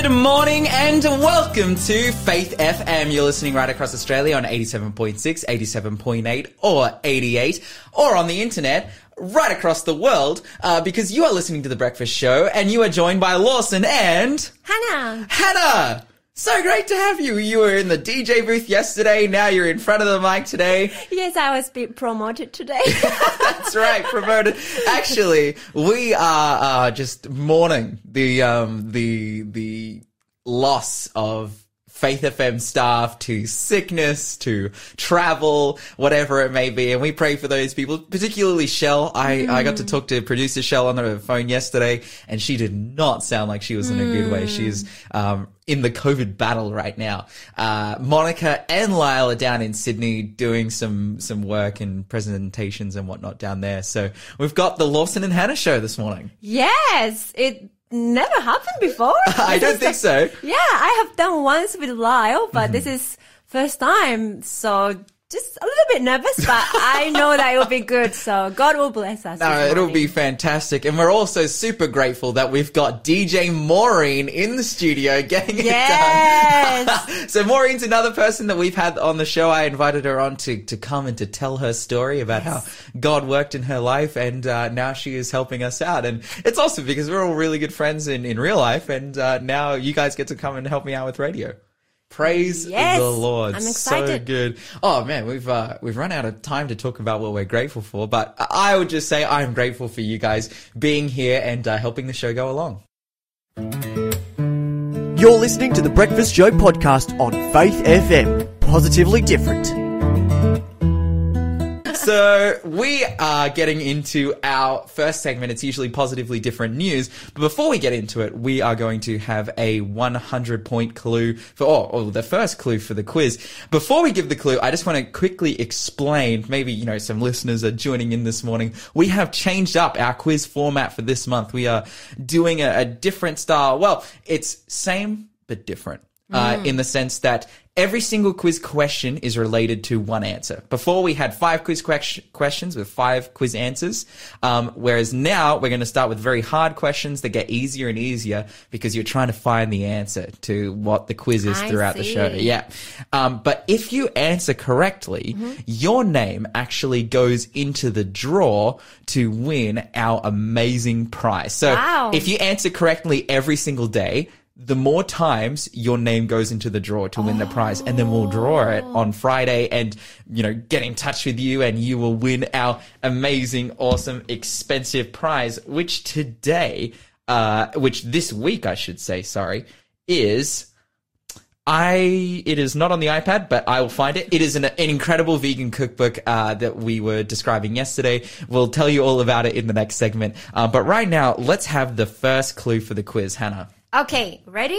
Good morning and welcome to Faith FM. You're listening right across Australia on 87.6, 87.8 or 88 or on the internet right across the world uh, because you are listening to The Breakfast Show and you are joined by Lawson and Hannah. Hannah. So great to have you. You were in the DJ booth yesterday. Now you're in front of the mic today. Yes, I was a bit promoted today. That's right, promoted. Actually, we are uh, just mourning the um, the the loss of Faith FM staff to sickness to travel, whatever it may be. And we pray for those people, particularly Shell. I, I got to talk to producer Shell on the phone yesterday and she did not sound like she was in a good way. She's, um, in the COVID battle right now. Uh, Monica and Lyle are down in Sydney doing some, some work and presentations and whatnot down there. So we've got the Lawson and Hannah show this morning. yes, it never happened before. I don't think so. Yeah, I have done once with Lyle, but Mm-hmm. this is first time, so just a little bit nervous, but I know that it will be good. So God will bless us. No, it'll be fantastic. And we're also super grateful that we've got DJ Maureen in the studio getting it Yes. done. so Maureen's another person that we've had on the show. I invited her on to, to come and to tell her story about how God worked in her life and uh, now she is helping us out. And it's awesome because we're all really good friends in, in real life and uh, now you guys get to come and help me out with radio. Praise Yes, the Lord. I'm So good. Oh man, we've uh, we've run out of time to talk about what we're grateful for, but I would just say I'm grateful for you guys being here and uh, helping the show go along. You're listening to the Breakfast Show podcast on Faith FM. Positively different. So we are getting into our first segment. It's usually positively different news. But before we get into it, we are going to have a 100 point clue for, oh, oh, the first clue for the quiz. Before we give the clue, I just want to quickly explain, maybe, you know, some listeners are joining in this morning. We have changed up our quiz format for this month. We are doing a, a different style. Well, it's same, but different. Uh, in the sense that every single quiz question is related to one answer. Before we had five quiz ques- questions with five quiz answers, um, whereas now we're going to start with very hard questions that get easier and easier because you're trying to find the answer to what the quiz is throughout the show. Yeah. Um, but if you answer correctly, your name actually goes into the draw to win our amazing prize. So Wow. if you answer correctly every single day, the more times your name goes into the draw to win the prize and then we'll draw it on Friday and you know get in touch with you and you will win our amazing awesome expensive prize which today uh which this week I should say sorry is I it is not on the iPad, but I will find it. It is an, an incredible vegan cookbook uh, that we were describing yesterday. We'll tell you all about it in the next segment. Uh, but right now, let's have the first clue for the quiz, Hannah. Okay, ready?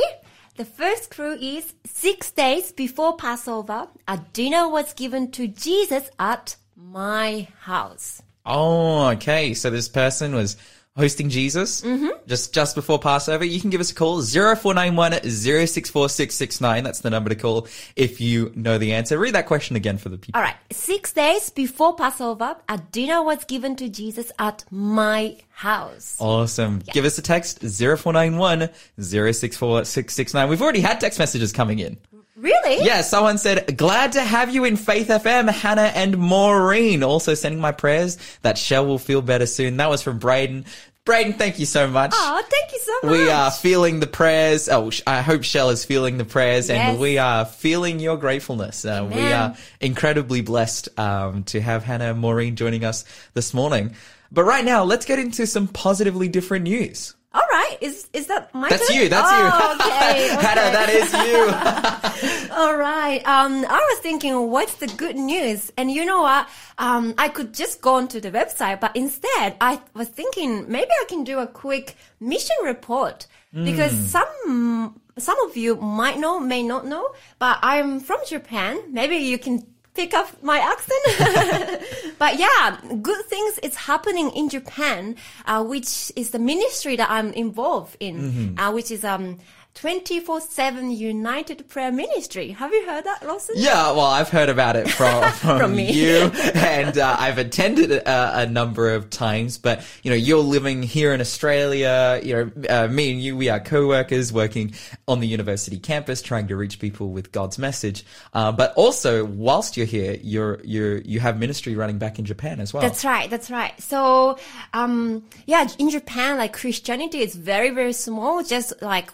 The first clue is six days before Passover, a dinner was given to Jesus at my house. Oh, okay. So this person was hosting Jesus mm-hmm. just just before Passover. You can give us a call 0491 064669. That's the number to call if you know the answer. Read that question again for the people. All right. Six days before Passover, a dinner was given to Jesus at my house. Awesome. Give us a text 0491 064669. We've already had text messages coming in. Really? Yeah, someone said, glad to have you in Faith FM, Hannah and Maureen. Also sending my prayers that Shell will feel better soon. That was from Braden. Braden, thank you so much. Oh, thank you so much. We are feeling the prayers. Oh, I hope Shell is feeling the prayers, and we are feeling your gratefulness. Uh, we are incredibly blessed um, to have Hannah and Maureen joining us this morning. But right now, let's get into some positively different news. All right. Is is that my That's turn? you. That's oh, you. Okay. Hannah, that is you. All right. Um, I was thinking, what's the good news? And you know what? Um, I could just go onto the website, but instead, I was thinking maybe I can do a quick mission report because some some of you might know, may not know, but I'm from Japan. Maybe you can pick up my accent. but yeah, good things is happening in Japan, uh, which is the ministry that I'm involved in, uh, which is um 24-7 United Prayer Ministry. Have you heard that, Lawson? Yeah, well, I've heard about it from from, From you, and uh, I've attended a, a number of times. But you know, you're living here in Australia. You know, uh, me and you, we are co-workers working on the university campus, trying to reach people with God's message. Uh, but also, whilst you're here, you're you're you have ministry running back in Japan as well. That's right. That's right. So, um, yeah, in Japan, like Christianity is very, very small, just like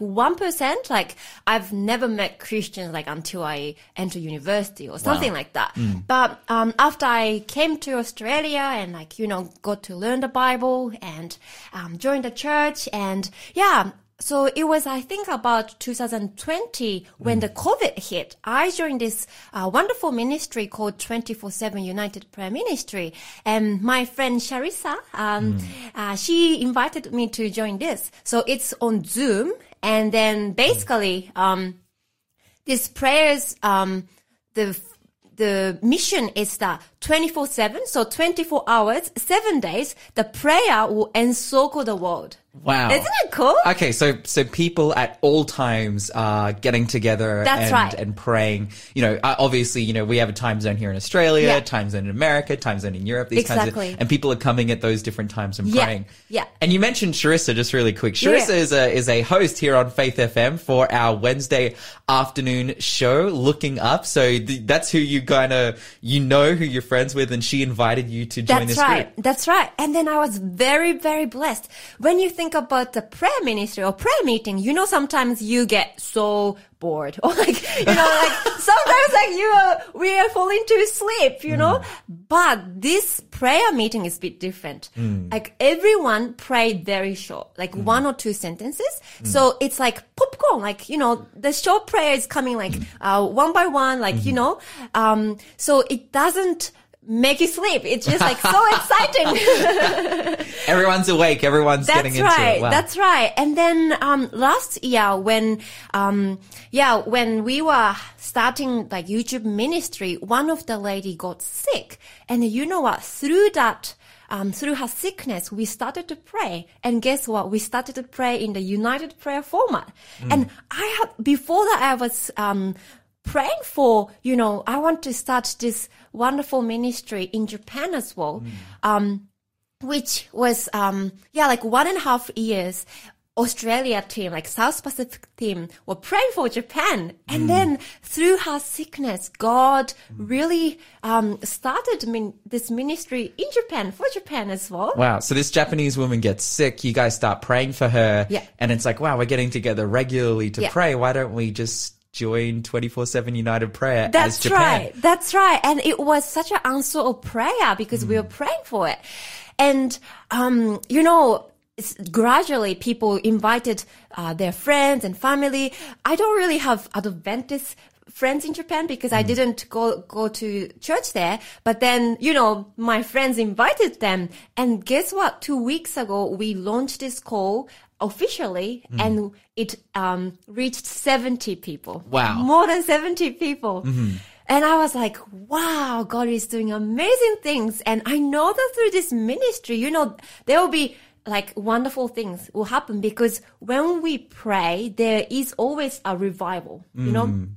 1%. Like I've never met Christians like until I enter university or something like that. But, um, after I came to Australia and like, you know, got to learn the Bible and, um, joined the church and yeah, so it was, I think, about 2020 when the COVID hit. I joined this uh, wonderful ministry called 24/7 United Prayer Ministry, and my friend Sharissa, um, uh, she invited me to join this. So it's on Zoom, and then basically, um, these prayers, um, the the mission is that 24/7, so 24 hours, seven days, the prayer will encircle the world. Wow. Isn't it cool? Okay, so so people at all times are getting together That's and, right. and praying. You know, uh, obviously, you know, we have a time zone here in Australia, Yeah. time zone in America, time zone in Europe. These kinds Exactly. of, and people are coming at those different times and Yeah, praying. yeah. And you mentioned Sharissa just really quick. Sharissa Yeah. is a is a host here on Faith FM for our Wednesday afternoon show, Looking Up. So th- that's who you kind of you know who you're friends with, and she invited you to join That's this right. group. That's right. And then I was very, very blessed. When you think about the prayer ministry or prayer meeting, you know, sometimes you get so bored or like, you know, like sometimes like you are, we are falling to sleep, you know, mm. but this prayer meeting is a bit different. Mm. Like everyone prayed very short, like mm. one or two sentences. So it's like popcorn, like, you know, the short prayer is coming like, uh, one by one, like, you mm-hmm. know, um, so it doesn't, make you sleep. It's just like so exciting. Everyone's awake. Everyone's getting That's into right. it. Wow. That's right. And then um, last year, when um, yeah, when we were starting like YouTube ministry, one of the lady got sick, and you know what? Through that. Um, through her sickness, we started to pray. And guess what? We started to pray in the United Prayer format. And I had, before that, I was, um, praying for, you know, I want to start this wonderful ministry in Japan as well. Um, which was um yeah like one and a half years australia team like south pacific team were praying for japan and then through her sickness god really um started min- this ministry in japan for japan as well Wow. So this Japanese woman gets sick. You guys start praying for her. Yeah. And it's like, wow, we're getting together regularly to Yeah. pray. Why don't we just join 24-7 United Prayer That's right. That's right. And it was such an answer of prayer because we were praying for it. And, um, you know, it's gradually people invited uh, their friends and family. I don't really have Adventist friends in Japan because I didn't go go to church there. But then, you know, my friends invited them. And guess what? Two weeks ago, we launched this call officially mm-hmm. and it um, reached 70 people. Wow. More than 70 people. Mm-hmm. And I was like, wow, God is doing amazing things. And I know that through this ministry, you know, there will be like wonderful things will happen because when we pray, there is always a revival, you know? Mm.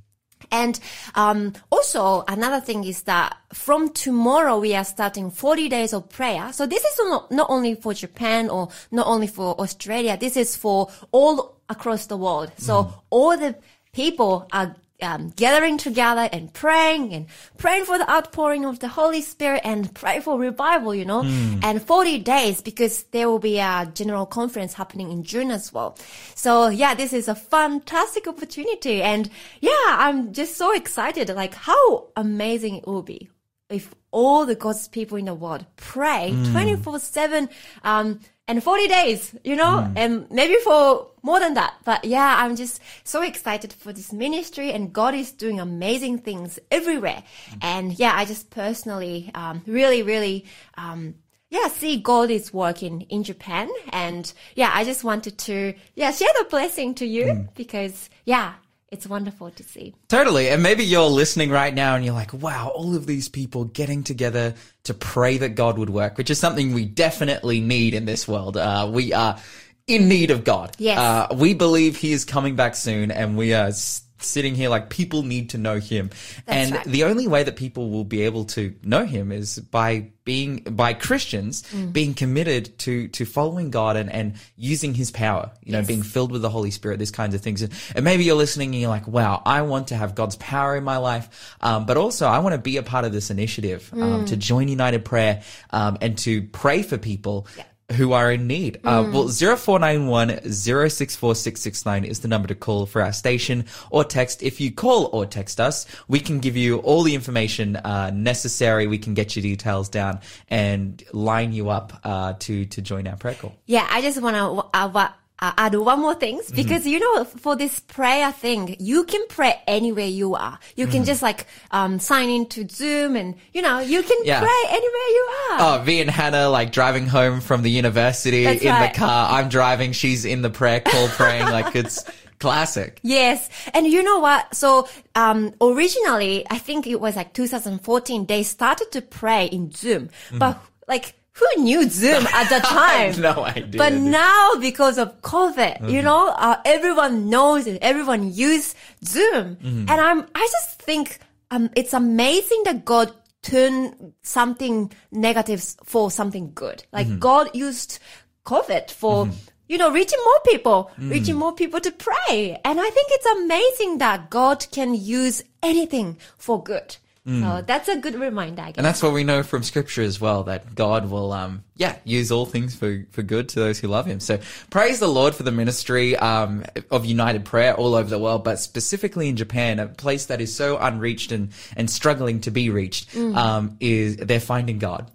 And um, also another thing is that from tomorrow we are starting 40 days of prayer. So this is not, not only for Japan or not only for Australia. This is for all across the world. So all the people are um, gathering together and praying and praying for the outpouring of the Holy Spirit and pray for revival, you know, and 40 days because there will be a general conference happening in June as well. So yeah, this is a fantastic opportunity. And yeah, I'm just so excited. Like how amazing it will be if all the God's people in the world pray 24 7, um, and 40 days, you know, and maybe for more than that. But yeah, I'm just so excited for this ministry and God is doing amazing things everywhere. And yeah, I just personally, um, really, really, um, yeah, see God is working in Japan. And yeah, I just wanted to, yeah, share the blessing to you because yeah, it's wonderful to see. Totally. And maybe you're listening right now and you're like, wow, all of these people getting together to pray that God would work, which is something we definitely need in this world. Uh, we are in need of God. Yes. Uh, we believe he is coming back soon and we are s- sitting here like people need to know him. and right. the only way that people will be able to know him is by being, by Christians Mm. being committed to, to following God and, and using his power, you know, being filled with the Holy Spirit, these kinds of things. And, and maybe you're listening and you're like, wow, I want to have God's power in my life. Um, but also I want to be a part of this initiative, Mm. um, to join United Prayer, um, and to pray for people who are in need. Uh, well, 0491 064669 is the number to call for our station or text. If you call or text us, we can give you all the information uh, necessary. We can get your details down and line you up uh, to to join our prayer call. Yeah, I just want to uh, uh, add one more things Mm-hmm. because you know for this prayer thing, you can pray anywhere you are. You Mm-hmm. can just like um, sign into Zoom and you know you can Yeah. pray anywhere you are. Oh, me and Hannah like driving home from the university That's in right. the car. I'm driving. She's in the prayer call praying. like it's classic. Yes. And you know what? So, um, originally, I think it was like 2014, they started to pray in Zoom, but like, who knew Zoom at the Mm-hmm. Time? no idea. But now, because of COVID, you know, uh, everyone knows it. Everyone use Zoom. And I'm, I just think, um, it's amazing that God turned something negative for something good. Like God used COVID for, you know, reaching more people, reaching more people to pray. And I think it's amazing that God can use anything for good. So that's a good reminder, I guess. And that's what we know from scripture as well, that God will, um, yeah, use all things for, for good to those who love him. So praise the Lord for the ministry, um, of United Prayer all over the world, but specifically in Japan, a place that is so unreached and, and struggling to be reached, um, is they're finding God.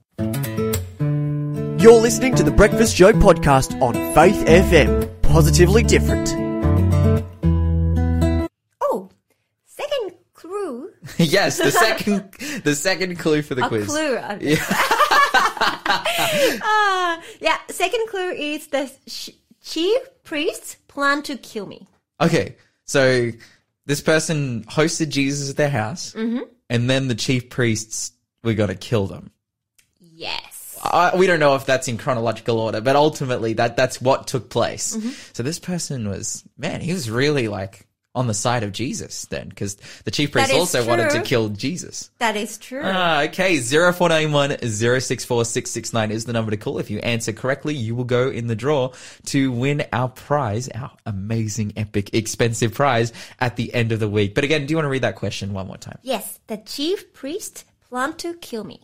You're listening to the Breakfast Show podcast on Faith FM. Positively different. yes, the second, the second clue for the A quiz. clue. Ah, yeah, second clue is the sh- chief priests plan to kill me. Okay, so this person hosted Jesus at their house, and then the chief priests were going to kill them. Yes. I, we don't know if that's in chronological order, but ultimately that that's what took place. So this person was man, he was really like on the side of Jesus then, because the chief priest also wanted to kill Jesus. That is true. Ah, okay. 0491 064 669 is the number to call. If you answer correctly, you will go in the draw to win our prize, our amazing, epic, expensive prize at the end of the week. But again, do you want to read that question one more time? yes, the chief priest planned to kill me.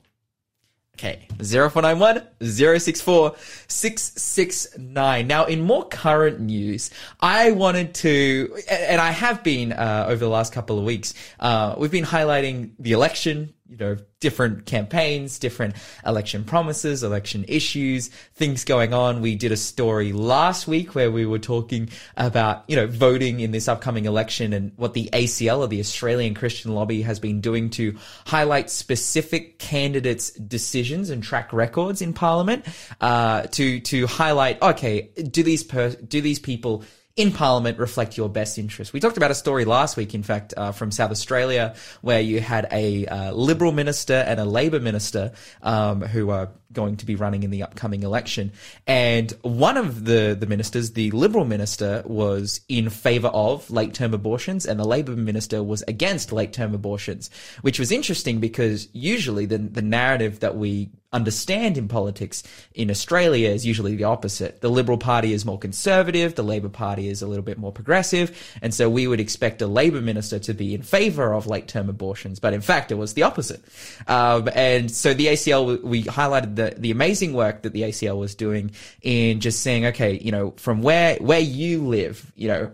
Okay, 0491 064 669. Now, in more current news, I wanted to, and I have been uh, over the last couple of weeks, uh, we've been highlighting the election, you know, different campaigns, different election promises, election issues, things going on. We did a story last week where we were talking about, you know, voting in this upcoming election and what the ACL or the Australian Christian Lobby has been doing to highlight specific candidates' decisions and track records in Parliament, uh, to, to highlight, okay, do these per, do these people in Parliament reflect your best interest. We talked about a story last week, in fact, uh, from South Australia, where you had a uh, Liberal minister and a Labor minister um, who are going to be running in the upcoming election. And one of the, the ministers, the Liberal minister, was in favour of late term abortions, and the Labor minister was against late term abortions, which was interesting because usually the, the narrative that we understand in politics in Australia is usually the opposite. The Liberal Party is more conservative, the Labor Party is a little bit more progressive, and so we would expect a Labor minister to be in favour of late term abortions, but in fact it was the opposite. Um, and so the ACL, we highlighted the, the amazing work that the ACL was doing in just saying, okay, you know, from where, where you live, you know,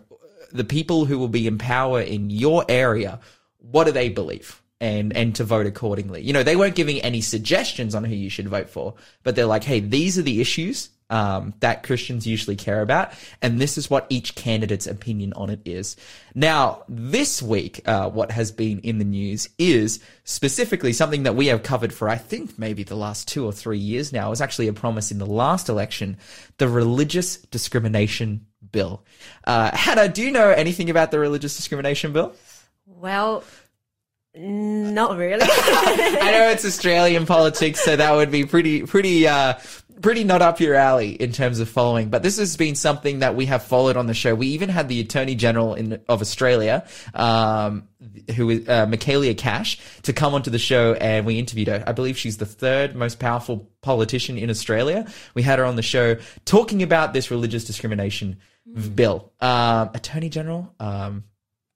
the people who will be in power in your area, what do they believe? And, and to vote accordingly. You know, they weren't giving any suggestions on who you should vote for, but they're like, hey, these are the issues, um, that Christians usually care about. And this is what each candidate's opinion on it is. Now, this week, uh, what has been in the news is specifically something that we have covered for, I think, maybe the last two or three years now. It was actually a promise in the last election, the religious discrimination bill. Uh, Hannah, do you know anything about the religious discrimination bill? Well, not really. I know it's Australian politics, so that would be pretty, pretty, uh, pretty not up your alley in terms of following, but this has been something that we have followed on the show. We even had the Attorney General in, of Australia, um, who is uh, Michaelia Cash, to come onto the show, and we interviewed her. I believe she's the third most powerful politician in Australia. We had her on the show talking about this religious discrimination bill. Um, Attorney General, um,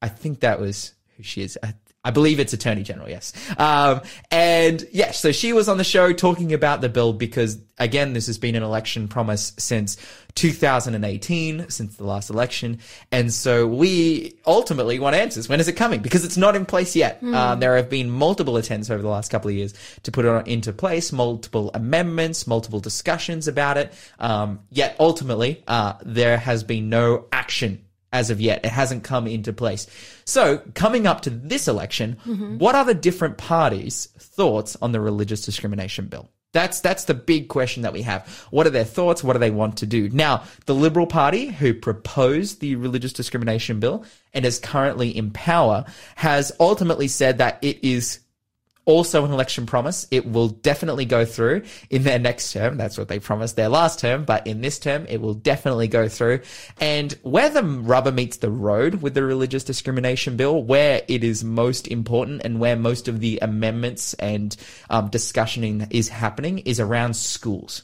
I think that was who she is. I, I believe it's Attorney General, yes. Um, and yes, so she was on the show talking about the bill because, again, this has been an election promise since 2018, since the last election. And so we ultimately want answers. When is it coming? Because it's not in place yet. Um, there have been multiple attempts over the last couple of years to put it into place, multiple amendments, multiple discussions about it. Um, yet ultimately, uh, there has been no action as of yet. It hasn't come into place. So, coming up to this election, mm-hmm. what are the different parties' thoughts on the religious discrimination bill? That's that's the big question that we have. What are their thoughts? What do they want to do? Now, the Liberal Party, who proposed the religious discrimination bill and is currently in power, has ultimately said that it is also an election promise. It will definitely go through in their next term. That's what they promised their last term, but in this term, it will definitely go through. And where the rubber meets the road with the religious discrimination bill, where it is most important and where most of the amendments and um, discussioning is happening is around schools.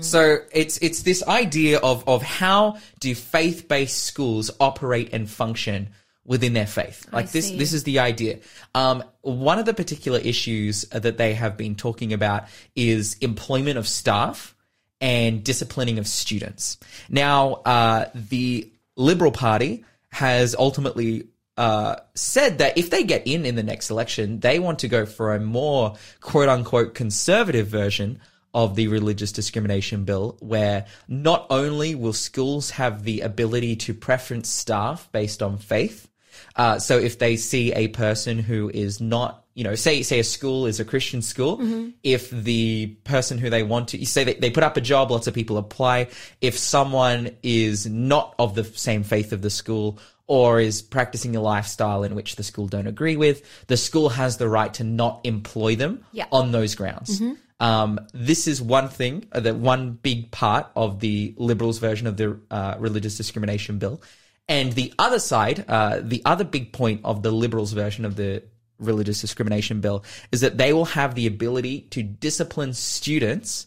So it's it's this idea of of how do faith based schools operate and function within their faith. Like this see. this is the idea. Um, one of the particular issues that they have been talking about is employment of staff and disciplining of students. Now, uh, the Liberal Party has ultimately uh, said that if they get in in the next election, they want to go for a more quote unquote conservative version of the religious discrimination bill, where not only will schools have the ability to preference staff based on faith, uh, so if they see a person who is not, you know, say say a school is a Christian school, if the person who they want to, you say they, they put up a job, lots of people apply. If someone is not of the same faith of the school or is practicing a lifestyle in which the school don't agree with, the school has the right to not employ them Yeah. on those grounds. Um, this is one thing, uh, that one big part of the Liberals' version of the uh, religious discrimination bill. And the other side, uh, the other big point of the Liberals' version of the religious discrimination bill is that they will have the ability to discipline students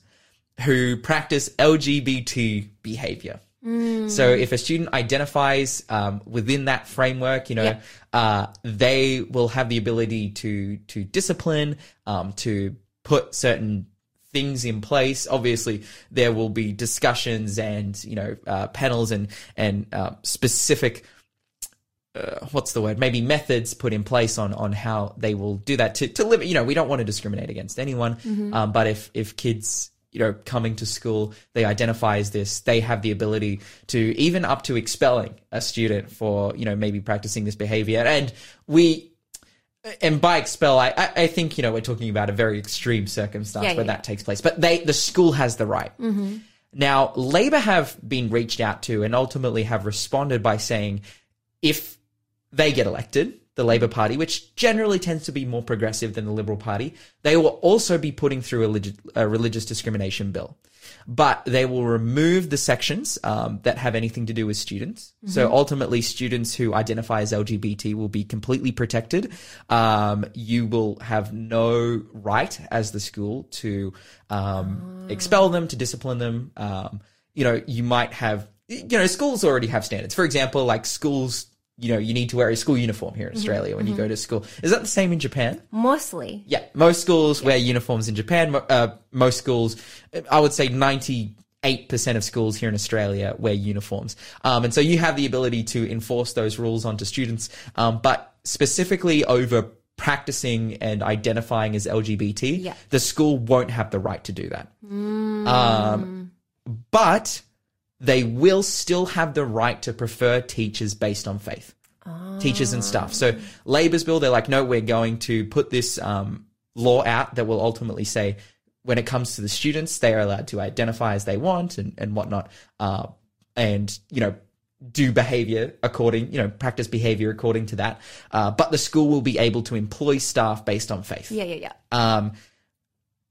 who practice LGBT behavior. So if a student identifies um, within that framework, you know, Yeah. uh, they will have the ability to to discipline, um, to put certain things in place. Obviously, there will be discussions and you know uh, panels and and uh, specific uh, what's the word? Maybe methods put in place on on how they will do that to to limit. You know, we don't want to discriminate against anyone, um, but if if kids you know coming to school they identify as this, they have the ability to even up to expelling a student for you know maybe practicing this behavior, and we. And by expel, I, I I think you know we're talking about a very extreme circumstance Yeah, where yeah, that takes place. But they, the school has the right. Mm-hmm. Now, Labor have been reached out to and ultimately have responded by saying if they get elected, the Labour Party, which generally tends to be more progressive than the Liberal Party, they will also be putting through a, legi- a religious discrimination bill. But they will remove the sections um, that have anything to do with students. So ultimately, students who identify as LGBT will be completely protected. Um, you will have no right as the school to um, expel them, to discipline them. Um, you know, you might have, you know, schools already have standards. For example, like schools, you know, you need to wear a school uniform here in Australia when you go to school. Is that the same in Japan? Mostly. Yeah, most schools wear uniforms in Japan. Uh, most schools, I would say ninety-eight percent of schools here in Australia wear uniforms, um, and so you have the ability to enforce those rules onto students. Um, but specifically over practicing and identifying as LGBT, Yeah. the school won't have the right to do that. Um, but they will still have the right to prefer teachers based on faith teachers and stuff. So Labor's bill, they're like, no, we're going to put this um, law out that will ultimately say when it comes to the students, they are allowed to identify as they want and, and whatnot. Uh, and, you know, do behavior according, you know, practice behavior according to that. Uh, but the school will be able to employ staff based on faith. Yeah, yeah, yeah. Um,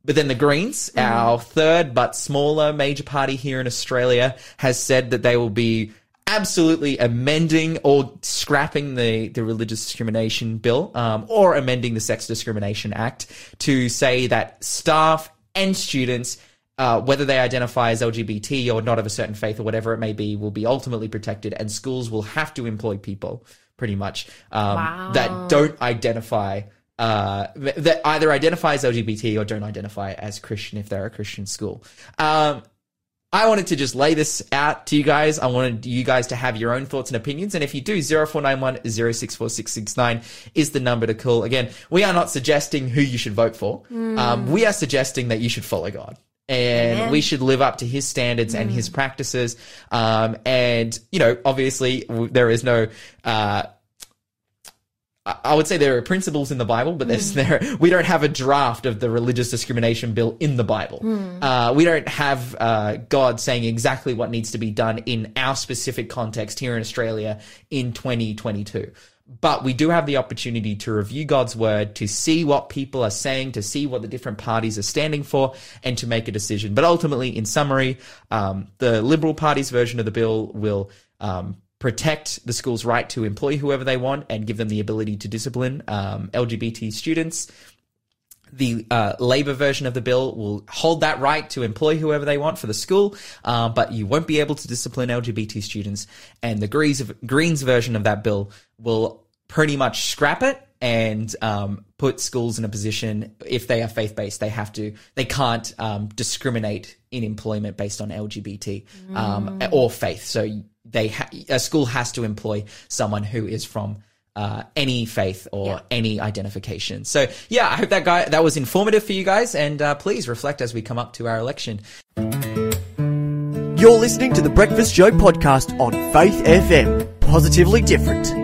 but then the Greens, our third but smaller major party here in Australia, has said that they will be absolutely amending or scrapping the, the religious discrimination bill um, or amending the Sex Discrimination Act to say that staff and students uh, whether they identify as LGBT or not of a certain faith or whatever it may be, will be ultimately protected, and schools will have to employ people pretty much um, Wow. that don't identify. Uh, that either identify as LGBT or don't identify as Christian if they're a Christian school. Um, I wanted to just lay this out to you guys. I wanted you guys to have your own thoughts and opinions. And if you do, 0491 064669 is the number to call. Again, we are not suggesting who you should vote for. Um, we are suggesting that you should follow God. And Amen. we should live up to his standards and his practices. Um, and, you know, obviously there is no, uh, I would say there are principles in the Bible, but there's there we don't have a draft of the religious discrimination bill in the Bible. Uh, we don't have uh, God saying exactly what needs to be done in our specific context here in Australia in 2022. But we do have the opportunity to review God's word, to see what people are saying, to see what the different parties are standing for, and to make a decision. But ultimately, in summary, um, the Liberal Party's version of the bill will um, protect the school's right to employ whoever they want and give them the ability to discipline um, LGBT students. The uh, Labor version of the bill will hold that right to employ whoever they want for the school, uh, but you won't be able to discipline LGBT students. And the Greens, Greens version of that bill will pretty much scrap it and um, put schools in a position if they are faith based, they have to, they can't um, discriminate in employment based on LGBT um, or faith. So they ha- a school has to employ someone who is from uh, any faith or Yeah. any identification. So yeah, I hope that guy that was informative for you guys, and uh, please reflect as we come up to our election. You're listening to the Breakfast Show podcast on Faith FM. Positively different.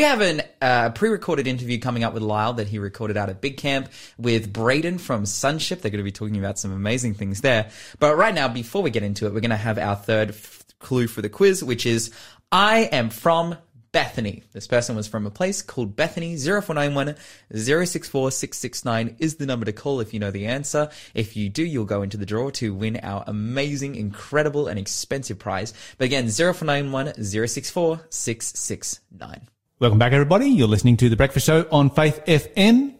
We have a uh, pre-recorded interview coming up with Lyle that he recorded out at Big Camp with Braden from Sunship. They're going to be talking about some amazing things there. But right now, before we get into it, we're going to have our third f- clue for the quiz, which is I am from Bethany. This person was from a place called Bethany. 0491 064 669 is the number to call if you know the answer. If you do, you'll go into the draw to win our amazing, incredible, and expensive prize. But again, 0491 064 669. Welcome back, everybody. You're listening to The Breakfast Show on Faith FM.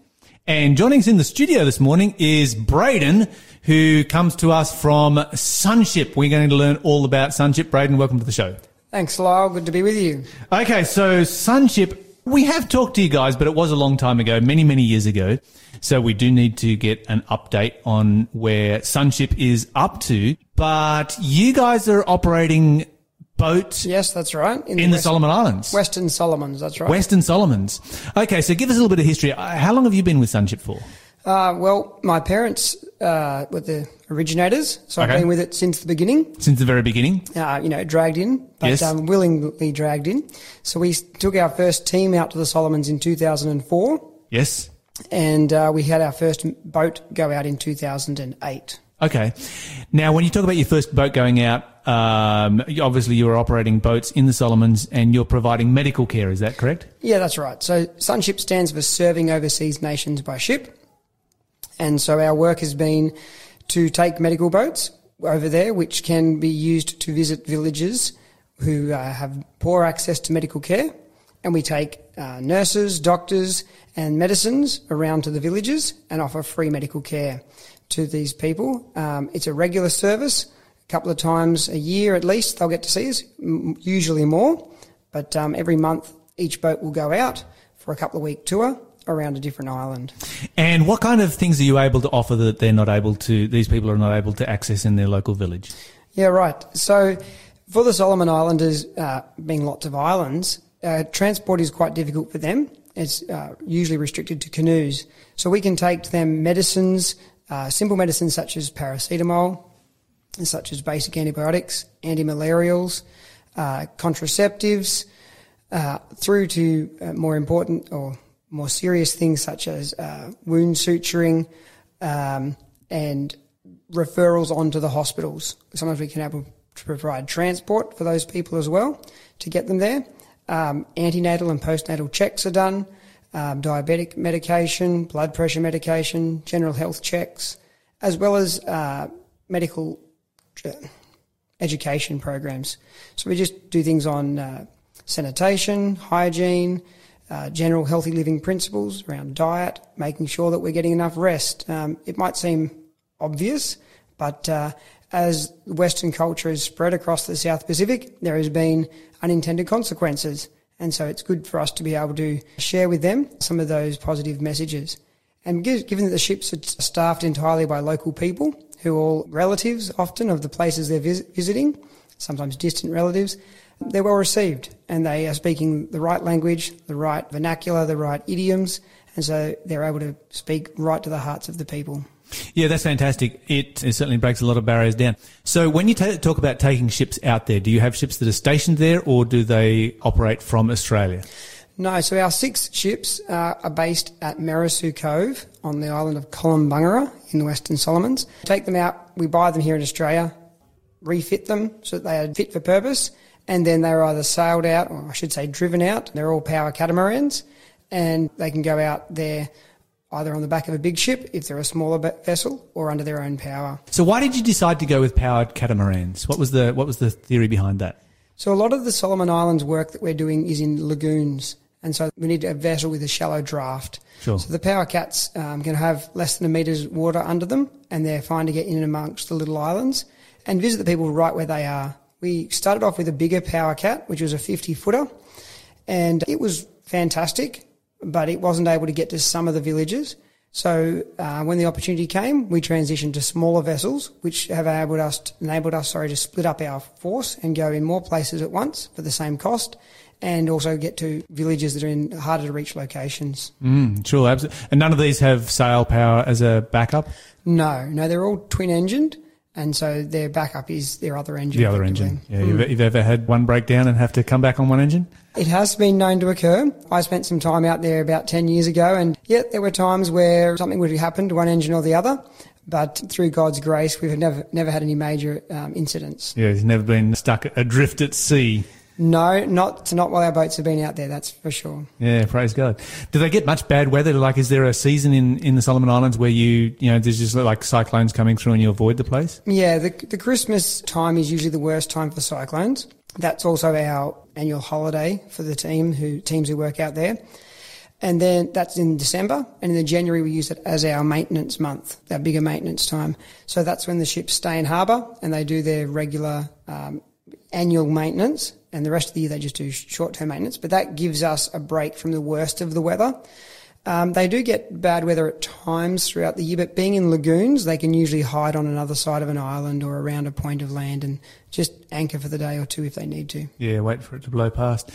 And joining us in the studio this morning is Braden, who comes to us from Sunship. We're going to learn all about Sunship. Braden, welcome to the show. Thanks, Lyle. Good to be with you. Okay, so Sunship, we have talked to you guys, but it was a long time ago, many, many years ago. So we do need to get an update on where Sunship is up to. But you guys are operating boats Yes, that's right. in the West- Solomon Islands. Western Solomons, that's right. Western Solomons. Okay, so give us a little bit of history. Uh, How long have you been with Sunship for? Uh, well, my parents uh, were the originators, so Okay. I've been with it since the beginning. Since the very beginning? Uh, you know, dragged in, but Yes. um, willingly dragged in. So we took our first team out to the Solomons in 2004, Yes. and uh, we had our first boat go out in 2008. Okay. Now, when you talk about your first boat going out, um, obviously you were operating boats in the Solomons and you're providing medical care. Is that correct? Yeah, that's right. So Sunship stands for Serving Overseas Nations by Ship. And so our work has been to take medical boats over there, which can be used to visit villages who uh, have poor access to medical care. And we take uh, nurses, doctors, and medicines around to the villages and offer free medical care to these people. Um, it's a regular service. A couple of times a year at least, they'll get to see us, m- usually more. But um, every month, each boat will go out for a couple of week tour around a different island. And what kind of things are you able to offer that they're not able to, these people are not able to access in their local village? Yeah, right. So for the Solomon Islanders, uh, being lots of islands, uh, transport is quite difficult for them. It's uh, usually restricted to canoes. So we can take to them medicines, uh, simple medicines such as paracetamol, such as basic antibiotics, antimalarials, uh, contraceptives, uh, through to uh, more important or more serious things such as uh, wound suturing um, and referrals onto the hospitals. Sometimes we can able to provide transport for those people as well to get them there. Um, antenatal and postnatal checks are done. Um, diabetic medication, blood pressure medication, general health checks, as well as uh, medical uh, education programs. So we just do things on uh, sanitation, hygiene, uh, general healthy living principles around diet, making sure that we're getting enough rest. Um, it might seem obvious, but uh, as Western culture has spread across the South Pacific, there has been unintended consequences. And so it's good for us to be able to share with them some of those positive messages. And given that the ships are staffed entirely by local people, who are all relatives often of the places they're vis- visiting, sometimes distant relatives, they're well received and they are speaking the right language, the right vernacular, the right idioms, and so they're able to speak right to the hearts of the people. Yeah, that's fantastic. It, it certainly breaks a lot of barriers down. So when you ta talk about taking ships out there, do you have ships that are stationed there or do they operate from Australia? No, so our six ships uh, are based at Merisu Cove on the island of Kolombangara in the Western Solomons. Take them out, we buy them here in Australia, refit them so that they are fit for purpose, and then they're either sailed out, or I should say driven out. They're all power catamarans, and they can go out there either on the back of a big ship if they're a smaller vessel, or under their own power. So why did you decide to go with powered catamarans? What was the what was the theory behind that? So a lot of the Solomon Islands work that we're doing is in lagoons, and so we need a vessel with a shallow draft. Sure. So the power cats um, can have less than a meter's water under them, and they're fine to get in and amongst the little islands and visit the people right where they are. We started off with a bigger power cat, which was a 50 footer, and it was fantastic, but it wasn't able to get to some of the villages. So uh, when the opportunity came, we transitioned to smaller vessels, which have enabled us, enabled us, sorry, to split up our force and go in more places at once for the same cost, and also get to villages that are in harder to reach locations. Mm, sure, absolutely. And none of these have sail power as a backup. No, no, they're all twin engined, and so their backup is their other engine. The other engine. Yeah, you've, you've ever had one breakdown and have to come back on one engine? It has been known to occur. I spent some time out there about 10 years ago, and yet there were times where something would happen to one engine or the other. But through God's grace, we've never never had any major um, incidents. Yeah, he's never been stuck adrift at sea. No, not not while our boats have been out there. That's for sure. Yeah, praise God. Do they get much bad weather? Like, is there a season in, in the Solomon Islands where you, you know, there's just like cyclones coming through and you avoid the place? Yeah, the the Christmas time is usually the worst time for cyclones. That's also our annual holiday for the team who teams who work out there. And then that's in December, and in the January we use it as our maintenance month, our bigger maintenance time. So that's when the ships stay in harbour and they do their regular um, annual maintenance, and the rest of the year they just do short-term maintenance. But that gives us a break from the worst of the weather. Um, they do get bad weather at times throughout the year, but being in lagoons, they can usually hide on another side of an island or around a point of land and just anchor for the day or two if they need to. Yeah, wait for it to blow past.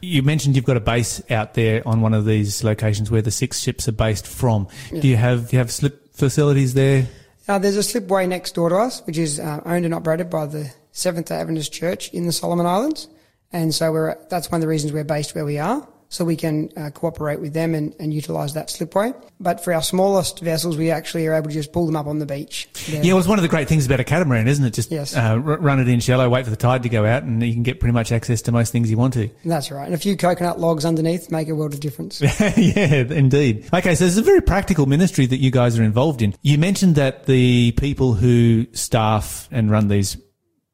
You mentioned you've got a base out there on one of these locations where the six ships are based from. Do you have do you have slip facilities there? Uh, there's a slipway next door to us, which is uh, owned and operated by the Seventh Day Adventist Church in the Solomon Islands, and so we're that's one of the reasons we're based where we are, so we can uh, cooperate with them and, and utilise that slipway. But for our smallest vessels, we actually are able to just pull them up on the beach. They're- Yeah, well, it's one of the great things about a catamaran, isn't it? Just Yes. uh, r- run it in shallow, wait for the tide to go out, and you can get pretty much access to most things you want to. that's right. And a few coconut logs underneath make a world of difference. yeah, indeed. Okay, so it's a very practical ministry that you guys are involved in. You mentioned that the people who staff and run these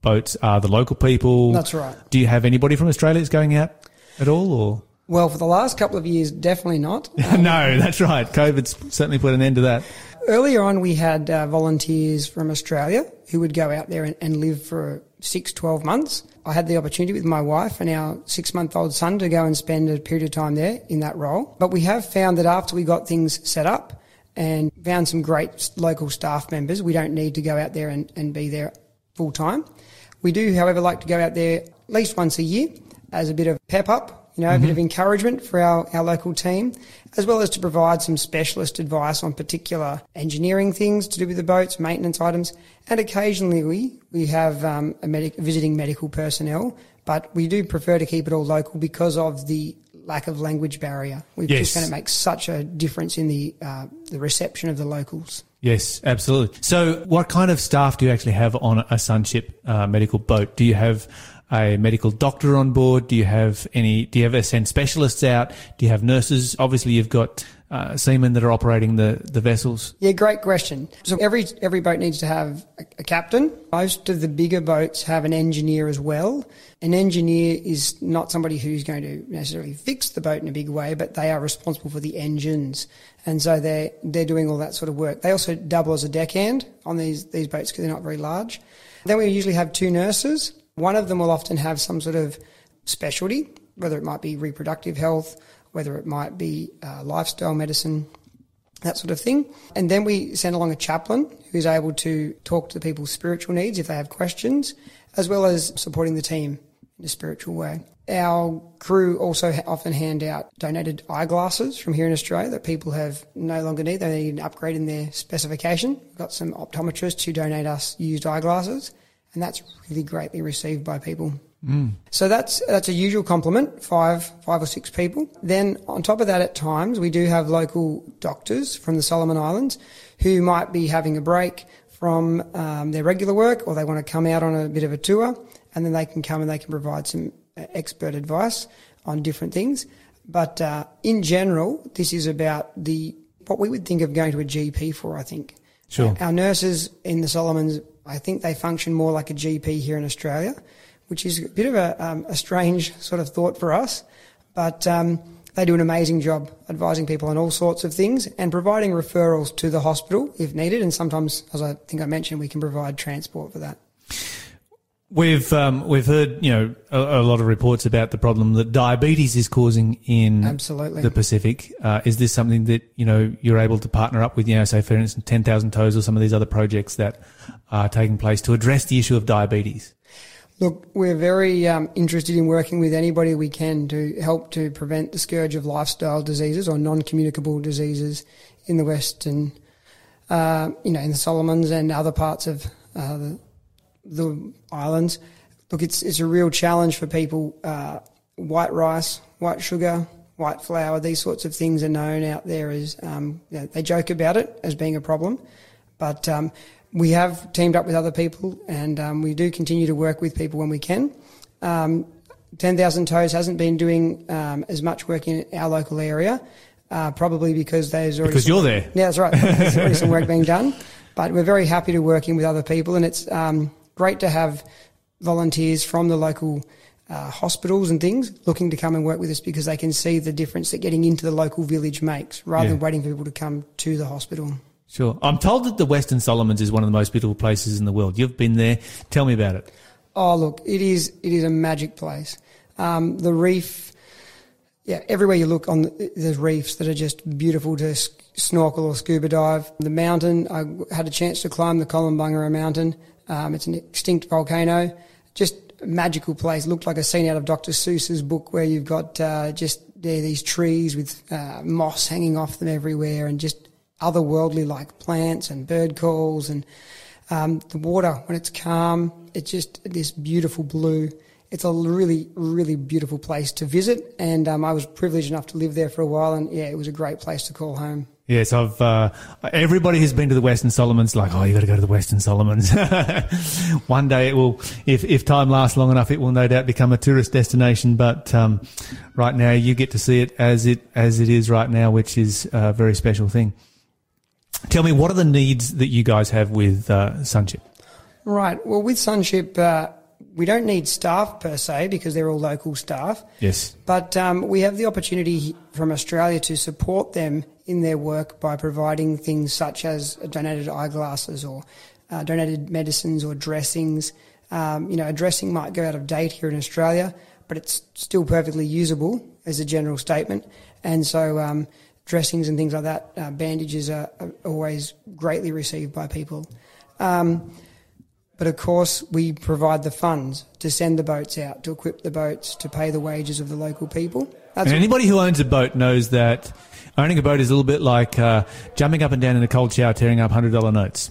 boats are the local people. That's right. Do you have anybody from Australia that's going out at all, or? Well, for the last couple of years, definitely not. no, that's right. COVID's certainly put an end to that. Earlier on, we had uh, volunteers from Australia who would go out there and, and live for six, 12 months. I had the opportunity with my wife and our six month old son to go and spend a period of time there in that role. But we have found that after we got things set up and found some great local staff members, we don't need to go out there and, and be there full time. We do, however, like to go out there at least once a year as a bit of pep up you know, a bit of encouragement for our, our local team, as well as to provide some specialist advice on particular engineering things to do with the boats, maintenance items, and occasionally we, we have um, a medic, visiting medical personnel, but we do prefer to keep it all local because of the lack of language barrier. We've Yes. just found it makes such a difference in the, uh, the reception of the locals. Yes, absolutely. So, what kind of staff do you actually have on a sunship uh, medical boat? Do you have a medical doctor on board? Do you have any? Do you ever send specialists out? Do you have nurses? Obviously, you've got uh, seamen that are operating the, the vessels. Yeah, great question. So every every boat needs to have a, a captain. Most of the bigger boats have an engineer as well. An engineer is not somebody who's going to necessarily fix the boat in a big way, but they are responsible for the engines, and so they're they're doing all that sort of work. They also double as a deckhand on these these boats because they're not very large. Then we usually have two nurses. One of them will often have some sort of specialty, whether it might be reproductive health whether it might be uh, lifestyle medicine, that sort of thing. And then we send along a chaplain who's able to talk to the people's spiritual needs if they have questions, as well as supporting the team in a spiritual way. Our crew also often hand out donated eyeglasses from here in Australia that people have no longer need. They need an upgrade in their specification. We've got some optometrists who donate us used eyeglasses, and that's really greatly received by people. So that's that's a usual compliment, five five or six people. Then on top of that, at times we do have local doctors from the Solomon Islands who might be having a break from um, their regular work, or they want to come out on a bit of a tour, and then they can come and they can provide some uh, expert advice on different things. But uh, in general, this is about the what we would think of going to a GP for. I think. Sure. Our nurses in the Solomons, I think they function more like a GP here in Australia which is a bit of a, um, a strange sort of thought for us. But um, they do an amazing job advising people on all sorts of things and providing referrals to the hospital if needed. And sometimes, as I think I mentioned, we can provide transport for that. We've um, we've heard you know a, a, lot of reports about the problem that diabetes is causing in Absolutely. the Pacific. Uh, is this something that you know you're able to partner up with? You know, say for instance, Ten Thousand Toes or some of these other projects that are taking place to address the issue of diabetes. Look, we're very um, interested in working with anybody we can to help to prevent the scourge of lifestyle diseases or non-communicable diseases in the Western, uh, you know, in the Solomons and other parts of uh, the, the, islands. Look, it's it's a real challenge for people. Uh, white rice, white sugar, white flour, these sorts of things are known out there as um, you know, they joke about it as being a problem, but um, we have teamed up with other people and um, we do continue to work with people when we can. Um, 10,000 Toes hasn't been doing um, as much work in our local area, uh, probably because there's already. Because you're there. Yeah, that's right. There's already some work being done. But we're very happy to working with other people and it's um, great to have volunteers from the local uh, hospitals and things looking to come and work with us because they can see the difference that getting into the local village makes rather Yeah. than waiting for people to come to the hospital. Sure. I'm told that the Western Solomons is one of the most beautiful places in the world. You've been there. Tell me about it. Oh, look, it is it is a magic place. Um, the reef, yeah, everywhere you look on the, there's reefs that are just beautiful to s- snorkel or scuba dive. The mountain, I had a chance to climb the Kolombangara mountain. Um, it's an extinct volcano. Just magical place. Looked like a scene out of Dr. Seuss's book where you've got uh, just there these trees with uh, moss hanging off them everywhere and just otherworldly like plants and bird calls and um, the water when it's calm, it's just this beautiful blue. It's a really, really beautiful place to visit, and um, I was privileged enough to live there for a while, and yeah, it was a great place to call home. Yes, I've. Uh, everybody who's been to the Western Solomons, like, oh, you got to go to the Western Solomons. One day it will, if if time lasts long enough, it will no doubt become a tourist destination. But um, right now, you get to see it as it as it is right now, which is a very special thing. Tell me, what are the needs that you guys have with uh, Sunship? Right. Well, with Sunship, uh, we don't need staff per se because they're all local staff. Yes. But um, we have the opportunity from Australia to support them in their work by providing things such as donated eyeglasses or uh, donated medicines or dressings. Um, you know, a dressing might go out of date here in Australia, but it's still perfectly usable as a general statement. And so, um, dressings and things like that, uh, bandages are, are always greatly received by people. Um, but of course, we provide the funds to send the boats out, to equip the boats, to pay the wages of the local people. That's And anybody who owns a boat knows that owning a boat is a little bit like uh, jumping up and down in a cold shower, tearing up hundred dollar notes.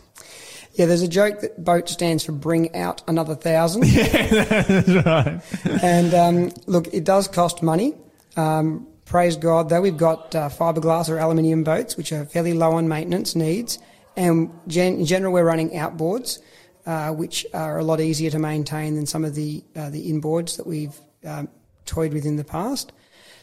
yeah, there's a joke that boat stands for bring out another thousand. That's right. and um, look, it does cost money. Um, praise God, though, we've got uh, fiberglass or aluminium boats, which are fairly low on maintenance needs. And gen- in general, we're running outboards. uh, which are a lot easier to maintain than some of the uh, the inboards that we've um, toyed with in the past.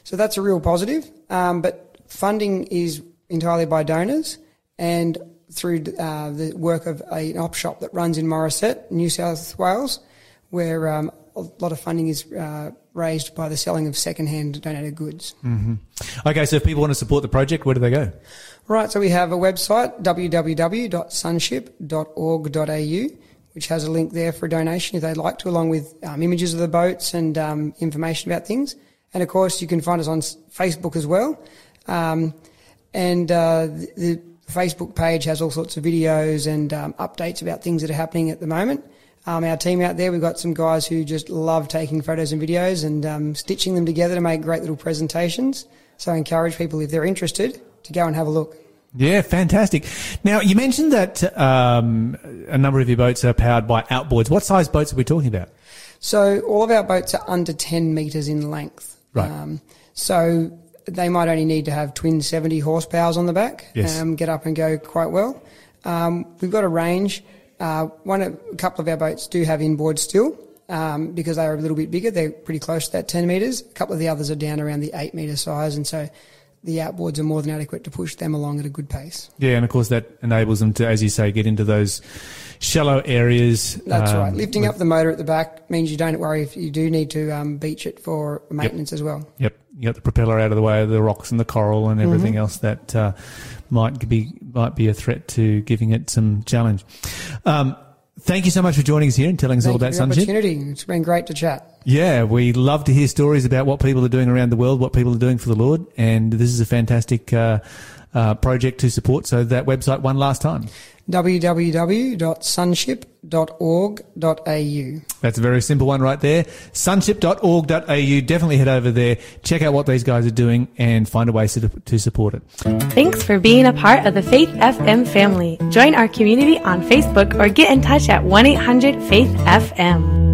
So that's a real positive. Um, but funding is entirely by donors and through uh, the work of a, an op shop that runs in Morisset, New South Wales, where um, a lot of funding is uh, raised by the selling of second-hand donated goods. Okay, so if people want to support the project, where do they go? Right, so we have a website, www.sunship.org.au, which has a link there for a donation if they'd like to, along with um, images of the boats and um, information about things. And of course, you can find us on Facebook as well. Um, and uh, the, the Facebook page has all sorts of videos and um, updates about things that are happening at the moment. Um, our team out there, we've got some guys who just love taking photos and videos and um, stitching them together to make great little presentations. So I encourage people, if they're interested, to go and have a look. Yeah, fantastic. Now, you mentioned that um, a number of your boats are powered by outboards. What size boats are we talking about? So all of our boats are under 10 metres in length. Right. Um, so they might only need to have twin 70 horsepowers on the back, Yes. um, get up and go quite well. Um, we've got a range. Uh, one, a couple of our boats do have inboard still. Um, because they are a little bit bigger, they're pretty close to that 10 metres. A couple of the others are down around the 8 metre size, and so the outboards are more than adequate to push them along at a good pace. Yeah, and of course that enables them to, as you say, get into those shallow areas. That's um, right. Lifting up the motor at the back means you don't worry if you do need to um, beach it for maintenance as well. Yep, you got the propeller out of the way of the rocks and the coral and everything else that uh, might be might be a threat to giving it some challenge. Um, thank you so much for joining us here and telling us all Thank about for the Sunship. opportunity. It's been great to chat. Yeah, we love to hear stories about what people are doing around the world, what people are doing for the Lord, and this is a fantastic uh, uh, project to support. So that website one last time. www.sunship.org.au. That's a very simple one right there. Sunship.org.au. Definitely head over there, check out what these guys are doing, and find a way to, to support it. Thanks for being a part of the Faith FM family. Join our community on Facebook or get in touch at 1 800 Faith FM.